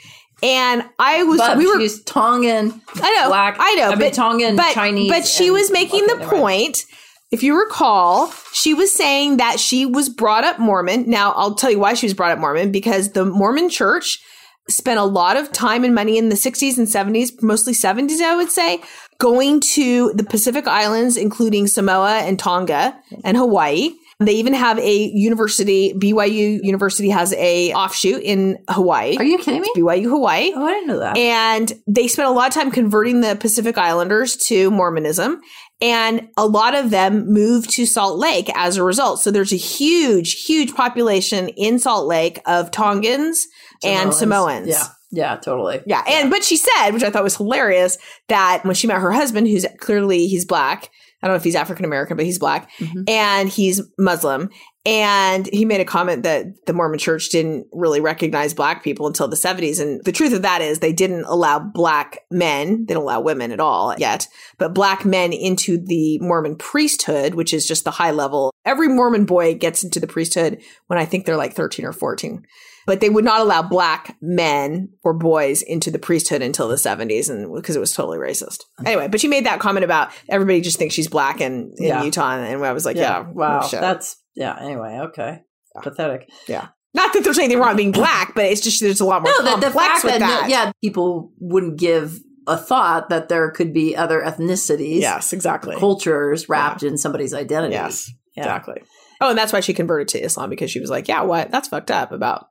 Speaker 2: And I was,
Speaker 1: But
Speaker 2: we were,
Speaker 1: she's Tongan,
Speaker 2: I know,
Speaker 1: black.
Speaker 2: I know,
Speaker 1: I mean, Tongan,
Speaker 2: but,
Speaker 1: Chinese.
Speaker 2: But she was making the point. If you recall, she was saying that she was brought up Mormon. Now, I'll tell you why she was brought up Mormon because the Mormon church spent a lot of time and money in the 60s and 70s, mostly 70s, I would say, going to the Pacific Islands, including Samoa and Tonga and Hawaii. They even have a university, BYU University has a offshoot in Hawaii.
Speaker 1: Are you kidding me?
Speaker 2: BYU Hawaii.
Speaker 1: Oh, I didn't know that.
Speaker 2: And they spent a lot of time converting the Pacific Islanders to Mormonism. And a lot of them moved to Salt Lake as a result. So there's a huge, huge population in Salt Lake of Tongans and Samoans.
Speaker 1: Yeah. Yeah, totally.
Speaker 2: Yeah. And, but she said, which I thought was hilarious, that when she met her husband, who's clearly, he's black. I don't know if he's African American, but he's black
Speaker 1: Mhm.
Speaker 2: and he's Muslim. And he made a comment that the Mormon church didn't really recognize black people until the 70s. And the truth of that is they didn't allow black men, they don't allow women at all yet, but black men into the Mormon priesthood, which is just the high level. Every Mormon boy gets into the priesthood when I think they're like 13 or 14 but they would not allow black men or boys into the priesthood until the 70s and because it was totally racist anyway but she made that comment about everybody just thinks she's black in, in
Speaker 1: Yeah.
Speaker 2: utah and, i was like yeah,
Speaker 1: Wow.
Speaker 2: shit.
Speaker 1: That's, yeah, anyway, okay. Pathetic.
Speaker 2: Yeah not that there's anything wrong with being black but it's just there's a lot more
Speaker 1: No, the, the fact that,
Speaker 2: that,
Speaker 1: no- yeah, people wouldn't give a thought that there could be other ethnicities,
Speaker 2: yes exactly
Speaker 1: cultures wrapped in somebody's identity.
Speaker 2: yes
Speaker 1: Yeah.
Speaker 2: exactly oh and that's why she converted to islam because she was like yeah what that's fucked up about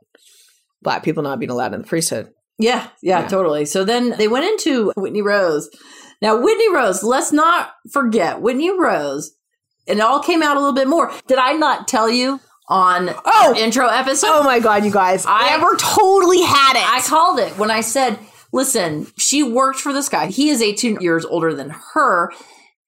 Speaker 2: black people not being allowed in the priesthood
Speaker 1: Yeah, yeah,
Speaker 2: Yeah.
Speaker 1: totally. So then they went into Whitney Rose. Now, Whitney Rose, let's not forget Whitney Rose. And it all came out a little bit more. Did I not tell you on
Speaker 2: Oh!
Speaker 1: intro episode?
Speaker 2: oh my god you guys
Speaker 1: I-
Speaker 2: amber totally had it
Speaker 1: I called it when I said, listen, she worked for this guy. He is 18 years older than her.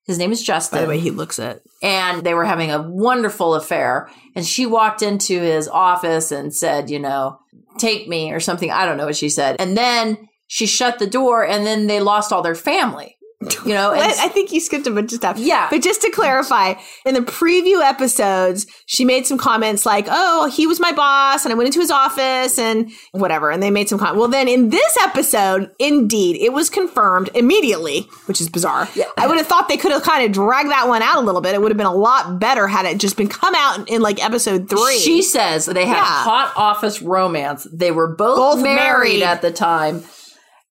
Speaker 1: His name is Justin.
Speaker 2: by the way he looks it
Speaker 1: and they were having a wonderful affair. And she walked into his office and said, you know, take me or something. I don't know what she said. And then she shut the door and then they lost all their family, you know?
Speaker 2: I think you skipped a bunch of stuff.
Speaker 1: Yeah.
Speaker 2: But just to clarify, in the preview episodes, she made some comments like, oh, he was my boss and I went into his office and whatever. And they made some comments. Well, then in this episode, indeed, it was confirmed immediately, which is bizarre.
Speaker 1: Yeah.
Speaker 2: I would have thought they could have kind of dragged that one out a little bit. It would have been a lot better had it just been come out in, in like episode three.
Speaker 1: she says they had
Speaker 2: Yeah.
Speaker 1: hot office romance. They were both,
Speaker 2: Both
Speaker 1: married,
Speaker 2: married.
Speaker 1: at the time.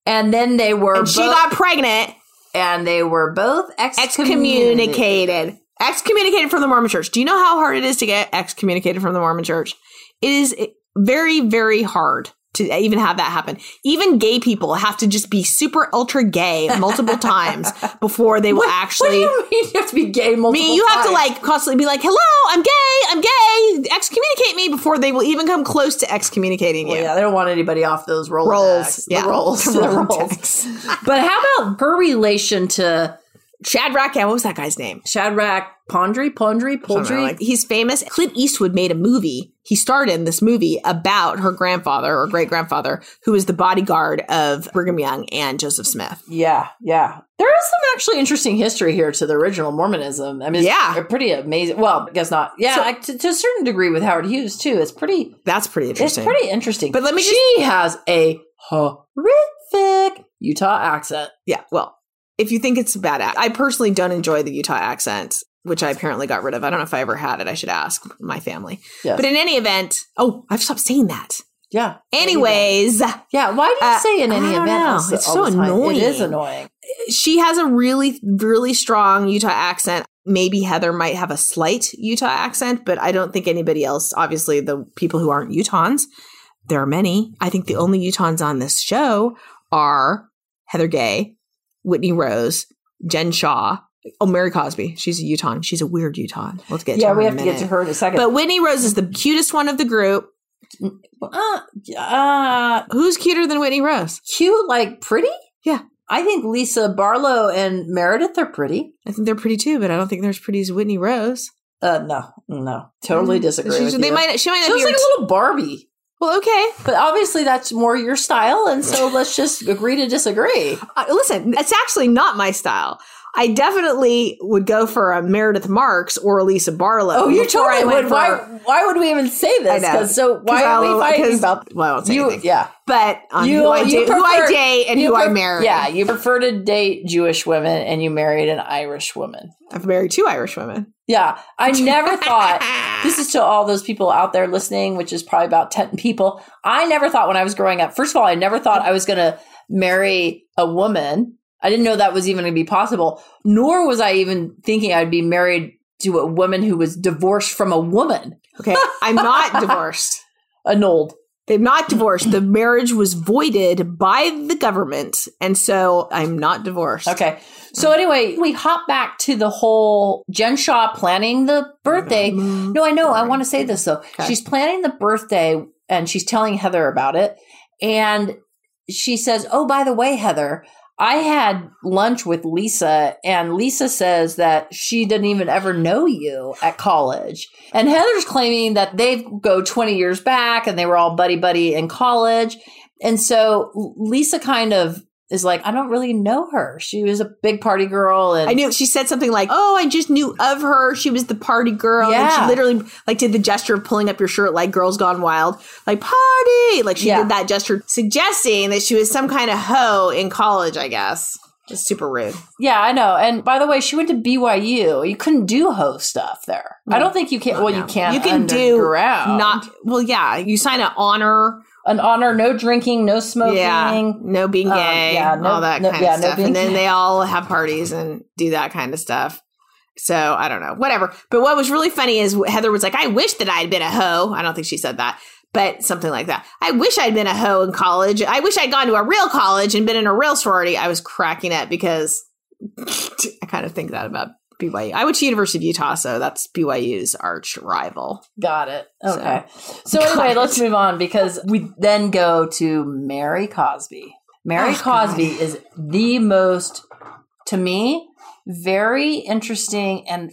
Speaker 1: And then they were
Speaker 2: and she
Speaker 1: both-
Speaker 2: got pregnant,
Speaker 1: and they were both excommunicated.
Speaker 2: excommunicated. Excommunicated from the Mormon church. Do you know how hard it is to get excommunicated from the Mormon church? It is very, very hard to even have that happen. Even gay people have to just be super ultra gay multiple times before they will
Speaker 1: What
Speaker 2: actually.
Speaker 1: do you mean you have to be gay multiple
Speaker 2: mean, you have to like constantly be like, "Hello, I'm gay. I'm gay. Excommunicate me!" Before they will even come close to excommunicating you.
Speaker 1: Well, yeah, they don't want anybody off those Rolodex.
Speaker 2: Rolls,
Speaker 1: The
Speaker 2: yeah,
Speaker 1: rolls,
Speaker 2: The
Speaker 1: the rolls. But how about her relation to
Speaker 2: Shadrach, yeah, what was that guy's name?
Speaker 1: Shadrach Pondry, Pondry, Poldry?
Speaker 2: like- he's famous. Clint Eastwood made a movie. He starred in this movie about her grandfather or great grandfather, who was the bodyguard of Brigham Young and Joseph Smith.
Speaker 1: yeah, yeah. There is some actually interesting history here to the original Mormonism. I mean, it's
Speaker 2: Yeah.
Speaker 1: pretty amazing. Well, I guess not. Yeah,
Speaker 2: So-
Speaker 1: I- to, to a certain degree with Howard Hughes too. It's pretty.
Speaker 2: That's pretty interesting.
Speaker 1: It's pretty interesting.
Speaker 2: But let me
Speaker 1: she has a horrific Utah accent.
Speaker 2: yeah, well, if you think it's a bad, I personally don't enjoy the Utah accent, which I apparently got rid of. I don't know if I ever had it. I should ask my family.
Speaker 1: Yes.
Speaker 2: But in any event, oh, I've stopped saying that.
Speaker 1: yeah.
Speaker 2: Anyways,
Speaker 1: Yeah. Why do you
Speaker 2: Uh,
Speaker 1: say in any
Speaker 2: I don't
Speaker 1: event?
Speaker 2: know. It's so annoying.
Speaker 1: It is annoying.
Speaker 2: she has a really, really strong Utah accent. Maybe Heather might have a slight Utah accent, but I don't think anybody else, obviously, the people who aren't Utahns, there are many. I think the only Utahns on this show are Heather Gay, Whitney Rose, Jen Shah, oh, Mary Cosby. She's a Utahn. She's a weird Utahn. Let's get to
Speaker 1: Yeah, we have to get to her in a second.
Speaker 2: But Whitney Rose is the cutest one of the group.
Speaker 1: uh, uh,
Speaker 2: Who's cuter than Whitney Rose?
Speaker 1: cute, like pretty.
Speaker 2: Yeah.
Speaker 1: I think Lisa Barlow and Meredith are pretty.
Speaker 2: I think they're pretty too, but I don't think they're as pretty as Whitney Rose.
Speaker 1: Uh, no, no, totally disagree.
Speaker 2: She's-
Speaker 1: with
Speaker 2: they
Speaker 1: you.
Speaker 2: might. She might
Speaker 1: She looks like
Speaker 2: your
Speaker 1: a little Barbie.
Speaker 2: well, okay.
Speaker 1: But obviously, that's more your style, and so let's just agree to disagree.
Speaker 2: Uh, listen, it's actually not my style. I definitely would go for a Meredith Marks or a Lisa Barlow.
Speaker 1: Oh, you totally would.
Speaker 2: for-
Speaker 1: Why? Why would we even say
Speaker 2: I
Speaker 1: this?
Speaker 2: know.
Speaker 1: so why are we
Speaker 2: I'll-
Speaker 1: uh,
Speaker 2: fighting
Speaker 1: about
Speaker 2: Well, I won't say
Speaker 1: you?
Speaker 2: anything.
Speaker 1: Yeah,
Speaker 2: But on
Speaker 1: You-
Speaker 2: who, I
Speaker 1: you
Speaker 2: date, who I date and
Speaker 1: you
Speaker 2: who I marry.
Speaker 1: Yeah, you prefer to date Jewish women, and you married an Irish woman.
Speaker 2: I've married two Irish women.
Speaker 1: Yeah, I never thought. This is to all those people out there listening, which is probably about 10 people. I never thought when I was growing up, first of all, I never thought I was going to marry a woman. I didn't know that was even going to be possible, nor was I even thinking I'd be married to a woman who was divorced from a woman,
Speaker 2: Okay, I'm not divorced.
Speaker 1: annulled.
Speaker 2: They're not divorced. The marriage was voided by the government, and so I'm not divorced.
Speaker 1: Okay. So anyway, we hop back to the whole Jen Shah planning the birthday. Mm-hmm. No, I know. I want to say this though. She's planning the birthday and she's telling Heather about it. And she says, Oh, by the way, Heather, I had lunch with Lisa, and Lisa says that she didn't even ever know you at college. And Heather's claiming that they go 20 years back and they were all buddy buddy in college. And so Lisa kind of is like, I don't really know her. She was a big party girl. And
Speaker 2: I knew she said something like, "Oh, I just knew of her. She was the party girl." And
Speaker 1: Yeah.
Speaker 2: she literally like did the gesture of pulling up your shirt like Girls Gone Wild, like party. Like she
Speaker 1: Yeah.
Speaker 2: did that gesture, suggesting that she was some kind of hoe in college. I guess it's super rude.
Speaker 1: Yeah, I know. And by the way, she went to BYU. You couldn't do hoe stuff there. I don't think you can. Well, you can't.
Speaker 2: You can do not well. Yeah, you sign an honor.
Speaker 1: An honor, no drinking, no smoking.
Speaker 2: Yeah, no being
Speaker 1: Um,
Speaker 2: gay,
Speaker 1: yeah, no-
Speaker 2: all that
Speaker 1: no-
Speaker 2: kind of stuff. and then
Speaker 1: gay.
Speaker 2: they all have parties and do that kind of stuff. So I don't know, whatever. But what was really funny is Heather was like, "I wish that I'd been a hoe." I don't think she said that, but something like that. I wish I'd been a hoe in college. I wish I'd gone to a real college and been in a real sorority. I was cracking up because I kind of think that about BYU. I went to University of Utah, so that's BYU's arch rival.
Speaker 1: Got it. Okay. So,
Speaker 2: Got
Speaker 1: anyway, let's move on because we then go to Mary Cosby. Mary
Speaker 2: Oh, God.
Speaker 1: Cosby is the most, to me, very interesting and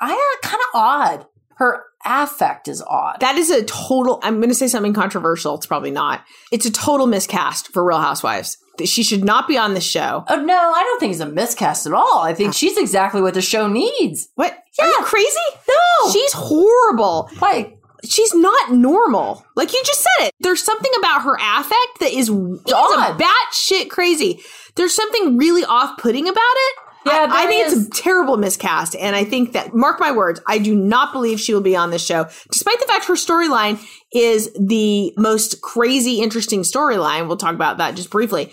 Speaker 1: I uh, kind of odd. Her affect is odd.
Speaker 2: That is a total. I'm going to say something controversial. It's probably not. It's a total miscast for Real Housewives. She should not be on the show.
Speaker 1: Oh no, I don't think it's a miscast at all. I think uh. she's exactly what the show needs.
Speaker 2: What? Are you crazy?
Speaker 1: No,
Speaker 2: She's horrible.
Speaker 1: like
Speaker 2: She's not normal. Like you just said it. There's something about her affect that is
Speaker 1: Odd.
Speaker 2: batshit crazy. There's something really off-putting about it.
Speaker 1: Yeah,
Speaker 2: I, I think
Speaker 1: is.
Speaker 2: it's a terrible miscast, and I think that mark my words, I do not believe she will be on this show, despite the fact her storyline is the most crazy, interesting storyline. We'll talk about that just briefly.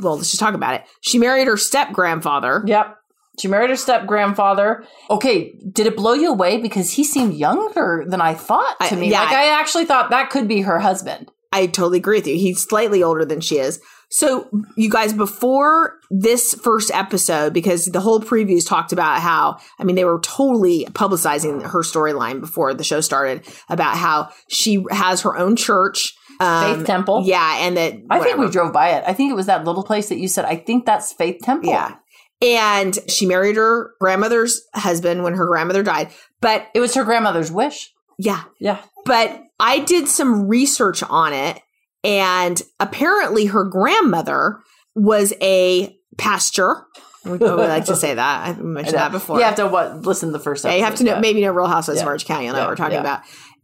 Speaker 2: Well, let's just talk about it. She married her step grandfather.
Speaker 1: Yep. She married her step grandfather. Okay, did it blow you away because he seemed younger than I thought to
Speaker 2: I-
Speaker 1: me?
Speaker 2: yeah,
Speaker 1: like I actually thought that could be her husband.
Speaker 2: I totally agree with you. He's slightly older than she is. So, you guys, before this first episode, because the whole previews talked about how, I mean, they were totally publicizing her storyline before the show started about how she has her own church. Um,
Speaker 1: Faith Temple.
Speaker 2: Yeah. And that.
Speaker 1: I think we drove by it. I think it was that little place that you said. I think that's Faith Temple.
Speaker 2: Yeah. And she married her grandmother's husband when her grandmother died. But
Speaker 1: It was her grandmother's wish.
Speaker 2: yeah,
Speaker 1: Yeah.
Speaker 2: but I did some research on it, and apparently her grandmother was a pastor. We like to say that. I've mentioned that before.
Speaker 1: You have to what, listen to the first episode.
Speaker 2: you have to know, maybe know Real Housewives
Speaker 1: Yeah.
Speaker 2: of Orange County. You'll know
Speaker 1: Yeah,
Speaker 2: what we're talking
Speaker 1: yeah.
Speaker 2: about.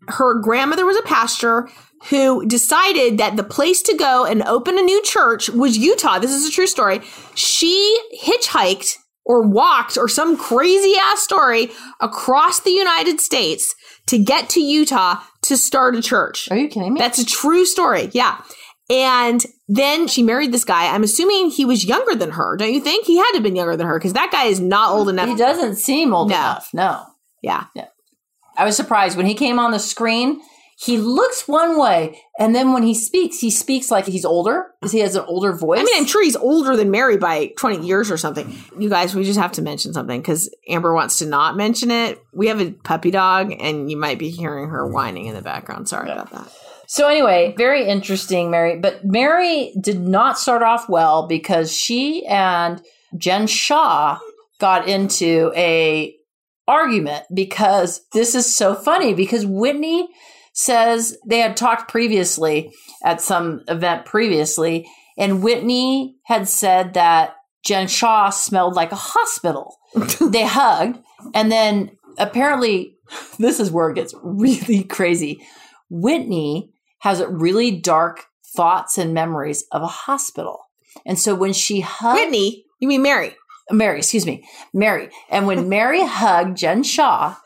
Speaker 2: her grandmother was a pastor who decided that the place to go and open a new church was Utah. This is a true story. She hitchhiked or walked or some crazy ass story across the United States to get to Utah to start a church.
Speaker 1: Are you kidding me?
Speaker 2: That's a true story. Yeah. And then she married this guy. I'm assuming he was younger than her. Don't you think? He had to have been younger than her because that guy is not old enough.
Speaker 1: he doesn't seem old
Speaker 2: No.
Speaker 1: enough. No.
Speaker 2: Yeah.
Speaker 1: I was surprised when he came on the screen. He looks one way, and then when he speaks, he speaks like he's older because he has an older voice.
Speaker 2: I mean, I'm sure he's older than Mary by 20 years or something. You guys, we just have to mention something because Amber wants to not mention it. We have a puppy dog, and you might be hearing her whining in the background. Sorry about that.
Speaker 1: So anyway, very interesting, Mary. But Mary did not start off well because she and Jen Shah got into a argument because this is so funny because Whitney says they had talked previously at some event previously and Whitney had said that Jen Shah smelled like a hospital. they hugged and then apparently this is where it gets really crazy. Whitney has really dark thoughts and memories of a hospital. And so when she hugged
Speaker 2: Whitney, you mean Mary?
Speaker 1: Mary, excuse me, Mary. And when Mary hugged Jen Shah,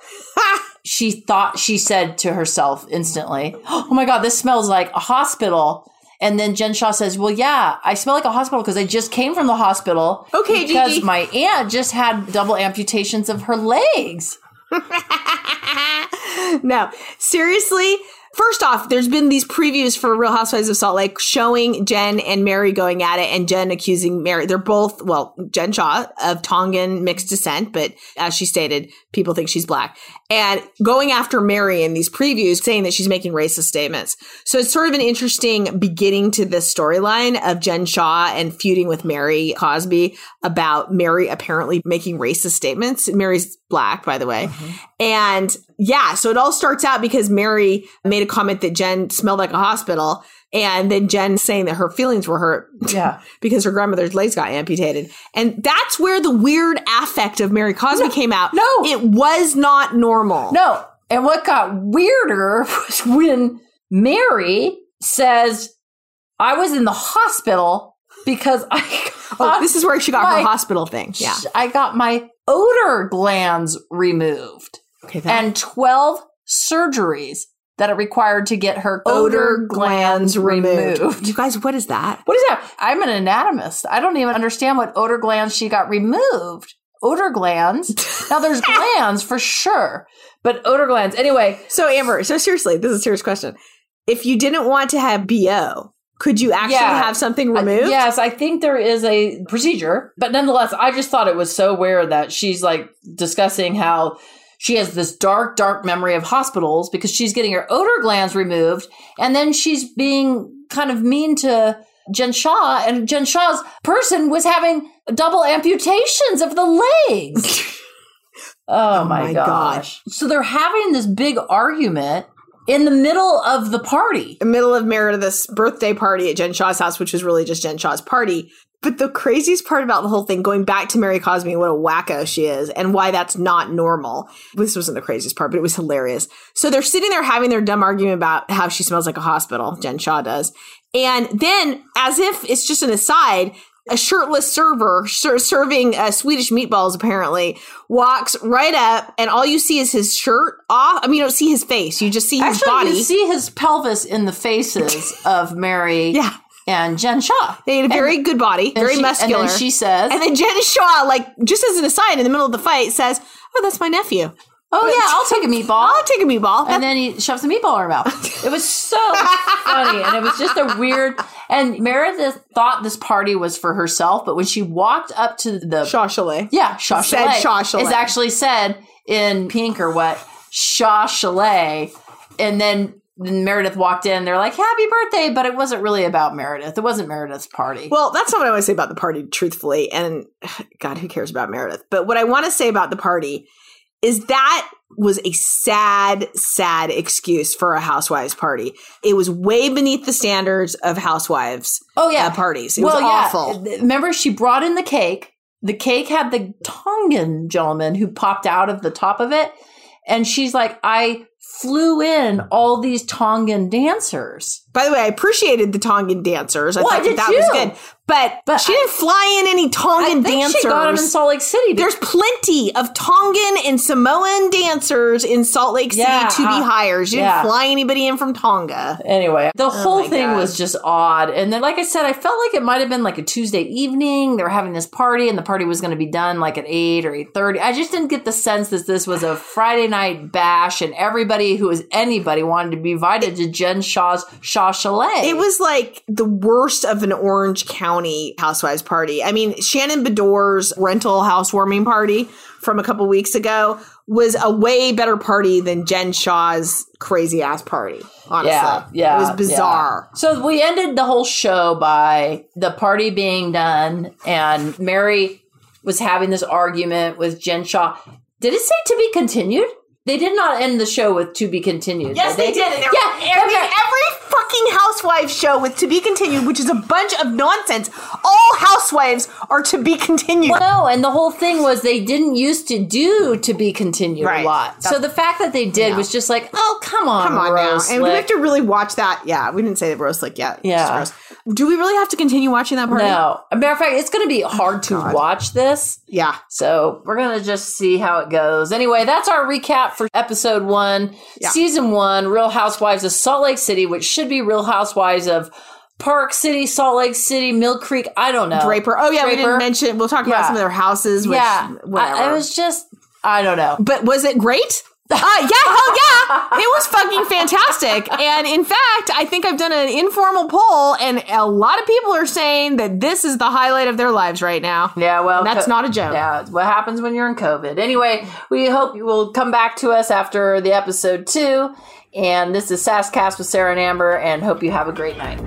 Speaker 1: she thought she said to herself instantly, "Oh my god, this smells like a hospital." And then Jen Shah says, "Well, yeah, I smell like a hospital because I just came from the hospital.
Speaker 2: Okay,
Speaker 1: because
Speaker 2: Gigi.
Speaker 1: my aunt just had double amputations of her legs."
Speaker 2: no, seriously. First off, there's been these previews for Real Housewives of Salt Lake showing Jen and Mary going at it, and Jen accusing Mary. They're both, well, Jen Shah of Tongan mixed descent, but as she stated, people think she's black, and going after Mary in these previews, saying that she's making racist statements. So it's sort of an interesting beginning to this storyline of Jen Shah and feuding with Mary Cosby about Mary apparently making racist statements. Mary's black, by the way. Mm-hmm. And yeah, so it all starts out because Mary made a comment that Jen smelled like a hospital. And then Jen saying that her feelings were hurt
Speaker 1: Yeah.
Speaker 2: because her grandmother's legs got amputated. And that's where the weird affect of Mary Cosby came out.
Speaker 1: no.
Speaker 2: It was not normal.
Speaker 1: No. And what got weirder was when Mary says, I was in the hospital because I
Speaker 2: Oh, this is where she got
Speaker 1: my-
Speaker 2: her hospital thing. Yeah.
Speaker 1: I got my odor glands removed
Speaker 2: Okay. That,
Speaker 1: and 12 surgeries that are required to get her odor, glands, removed.
Speaker 2: You guys, what is that?
Speaker 1: What is that? I'm an anatomist. I don't even understand what odor glands she got removed. Odor glands. now there's glands for sure, but odor glands. Anyway,
Speaker 2: So Amber, so seriously, this is a serious question. If you didn't want to have BO, could you actually
Speaker 1: Yeah.
Speaker 2: have something removed?
Speaker 1: yes, I think there is a procedure, but nonetheless, I just thought it was so weird that she's like discussing how she has this dark, dark memory of hospitals because she's getting her odor glands removed, and then she's being kind of mean to Jen Shah, and Jen Shah's person was having double amputations of the legs. oh, my,
Speaker 2: my
Speaker 1: gosh. So they're having this big argument in the middle of the party.
Speaker 2: the middle of Meredith's birthday party at Jen Shah's house, which was really just Jen Shah's party. But the craziest part about the whole thing, going back to Mary Cosby and what a wacko she is and why that's not normal. This wasn't the craziest part, but it was hilarious. So they're sitting there having their dumb argument about how she smells like a hospital, Jen Shah does. And then, as if it's just an aside, a shirtless server ser- serving uh, Swedish meatballs apparently walks right up, and all you see is his shirt off. I mean, you don't see his face; you just see his
Speaker 1: Actually,
Speaker 2: body.
Speaker 1: you see his pelvis in the faces of Mary
Speaker 2: yeah,
Speaker 1: and Jen Shah.
Speaker 2: they had a very good body, very
Speaker 1: she-
Speaker 2: muscular.
Speaker 1: And then she says,
Speaker 2: And then Jen Shah, like just as an aside, in the middle of the fight, says, "Oh, that's my nephew.
Speaker 1: "Oh yeah, I'll take a meatball."
Speaker 2: I'll take a meatball."
Speaker 1: and then he shoves a meatball in her mouth. It was so funny, and it was just a weird. And Meredith thought this party was for herself, but when she walked up to the
Speaker 2: Shah Chalet.
Speaker 1: yeah Shah
Speaker 2: Said
Speaker 1: Chalet,
Speaker 2: Shah Chalet.
Speaker 1: is actually said in pink or what Shah Chalet, and then. Then Meredith walked in. They're like, "Happy birthday!" But it wasn't really about Meredith. It wasn't Meredith's party.
Speaker 2: Well, that's not what I want to say about the party, truthfully. And God, who cares about Meredith? But what I want to say about the party is that was a sad, sad excuse for a housewives party. It was way beneath the standards of housewives
Speaker 1: oh yeah,
Speaker 2: uh, parties. It was awful.
Speaker 1: Remember, she brought in the cake. The cake had the Tongan gentleman who popped out of the top of it. And she's like, I flew in all these Tongan dancers.
Speaker 2: By the way, I appreciated the Tongan dancers. I
Speaker 1: Well,
Speaker 2: thought that,
Speaker 1: did
Speaker 2: that was good. But,
Speaker 1: But
Speaker 2: she
Speaker 1: I-
Speaker 2: didn't fly in any Tongan I
Speaker 1: think
Speaker 2: dancers.
Speaker 1: she got them in Salt Lake City.
Speaker 2: There's plenty of Tongan and Samoan dancers in Salt Lake City
Speaker 1: Yeah,
Speaker 2: to be hired. You
Speaker 1: yeah.
Speaker 2: didn't fly anybody in from Tonga.
Speaker 1: Anyway, the oh whole
Speaker 2: Oh my
Speaker 1: thing
Speaker 2: God.
Speaker 1: was just odd. And then, like I said, I felt like it might have been like a Tuesday evening. They were having this party, and the party was going to be done like at eight or eight thirty. I just didn't get the sense that this was a Friday night bash, and everybody who was anybody wanted to be invited to Jen Shah's Shah Chalet.
Speaker 2: It was like the worst of an Orange County housewives party. I mean, Shannon Beador's rental housewarming party from a couple weeks ago was a way better party than Jen Shah's crazy ass party. Honestly,
Speaker 1: Yeah, yeah,
Speaker 2: it was bizarre.
Speaker 1: yeah. So we ended the whole show by the party being done, and Mary was having this argument with Jen Shah. Did it say to be continued? They did not end the show with to be continued.
Speaker 2: Yes, they, did. And
Speaker 1: Yeah,
Speaker 2: every, every fucking housewives show with to be continued, which is a bunch of nonsense. All housewives are to be continued.
Speaker 1: Well, no, and the whole thing was they didn't used to do to be continued
Speaker 2: Right.
Speaker 1: a lot. So the fact that they did was just like, oh, come on,
Speaker 2: Come on now.
Speaker 1: Rose
Speaker 2: And we have to really watch that. Yeah, we didn't say the roast lick yet.
Speaker 1: Yeah.
Speaker 2: Do we really have to continue watching that part?
Speaker 1: No. A matter of fact, it's going to be oh hard to
Speaker 2: God.
Speaker 1: watch this.
Speaker 2: Yeah.
Speaker 1: So we're gonna just see how it goes. Anyway, that's our recap for episode one,
Speaker 2: Yeah.
Speaker 1: season one, Real Housewives of Salt Lake City, which should be Real Housewives of Park City, Salt Lake City, Mill Creek. I don't know.
Speaker 2: Draper. Oh yeah, we didn't mention. We'll talk about
Speaker 1: Yeah.
Speaker 2: some of their houses. Which,
Speaker 1: Yeah,
Speaker 2: whatever.
Speaker 1: I, it was just I don't know.
Speaker 2: but was it great? Uh, yeah, hell yeah. It was fucking fantastic. And in fact, I think I've done an informal poll, and a lot of people are saying that this is the highlight of their lives right now.
Speaker 1: Yeah, well,
Speaker 2: And that's
Speaker 1: co-
Speaker 2: not a joke.
Speaker 1: Yeah, what happens when you're in COVID. Anyway, we hope you will come back to us after the episode two. And this is Sasscast with Sarah and Amber, and hope you have a great night.